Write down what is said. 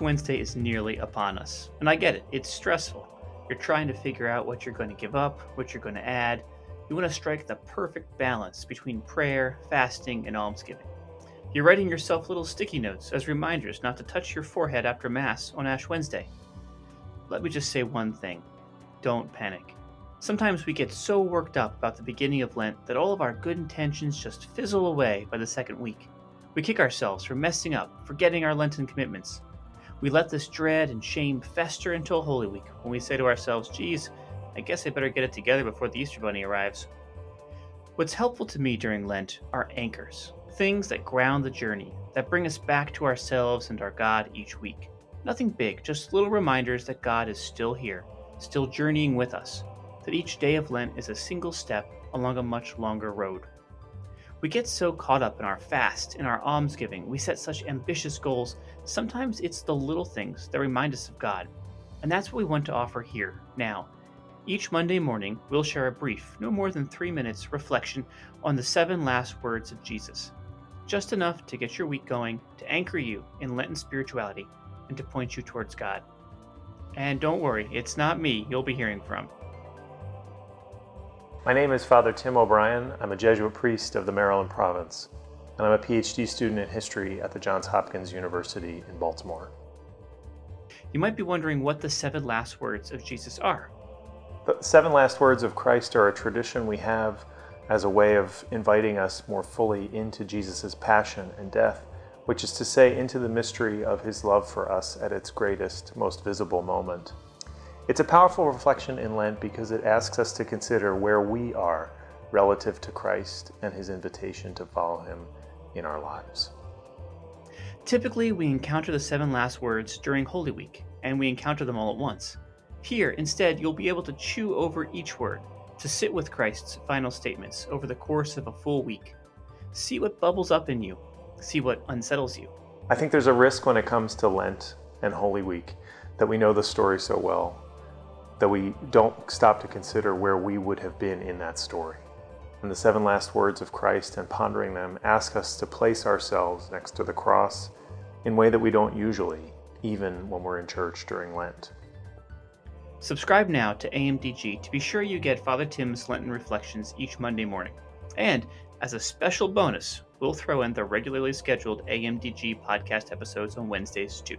Wednesday is nearly upon us, and I get it, it's stressful. You're trying to figure out what you're going to give up, what you're going to add. You want to strike the perfect balance between prayer, fasting, and almsgiving. You're writing yourself little sticky notes as reminders not to touch your forehead after Mass on Ash Wednesday. Let me just say one thing don't panic. Sometimes we get so worked up about the beginning of Lent that all of our good intentions just fizzle away by the second week. We kick ourselves for messing up, forgetting our Lenten commitments. We let this dread and shame fester until Holy Week when we say to ourselves, geez, I guess I better get it together before the Easter Bunny arrives. What's helpful to me during Lent are anchors, things that ground the journey, that bring us back to ourselves and our God each week. Nothing big, just little reminders that God is still here, still journeying with us, that each day of Lent is a single step along a much longer road. We get so caught up in our fast, in our almsgiving, we set such ambitious goals. Sometimes it's the little things that remind us of God. And that's what we want to offer here, now. Each Monday morning, we'll share a brief, no more than three minutes, reflection on the seven last words of Jesus. Just enough to get your week going, to anchor you in Lenten spirituality, and to point you towards God. And don't worry, it's not me you'll be hearing from. My name is Father Tim O'Brien. I'm a Jesuit priest of the Maryland province, and I'm a PhD student in history at the Johns Hopkins University in Baltimore. You might be wondering what the seven last words of Jesus are. The seven last words of Christ are a tradition we have as a way of inviting us more fully into Jesus' passion and death, which is to say, into the mystery of his love for us at its greatest, most visible moment. It's a powerful reflection in Lent because it asks us to consider where we are relative to Christ and his invitation to follow him in our lives. Typically, we encounter the seven last words during Holy Week, and we encounter them all at once. Here, instead, you'll be able to chew over each word, to sit with Christ's final statements over the course of a full week. See what bubbles up in you, see what unsettles you. I think there's a risk when it comes to Lent and Holy Week that we know the story so well that we don't stop to consider where we would have been in that story. And the seven last words of Christ and pondering them ask us to place ourselves next to the cross in a way that we don't usually, even when we're in church during Lent. Subscribe now to AMDG to be sure you get Father Tim's Lenten Reflections each Monday morning. And as a special bonus, we'll throw in the regularly scheduled AMDG podcast episodes on Wednesdays too.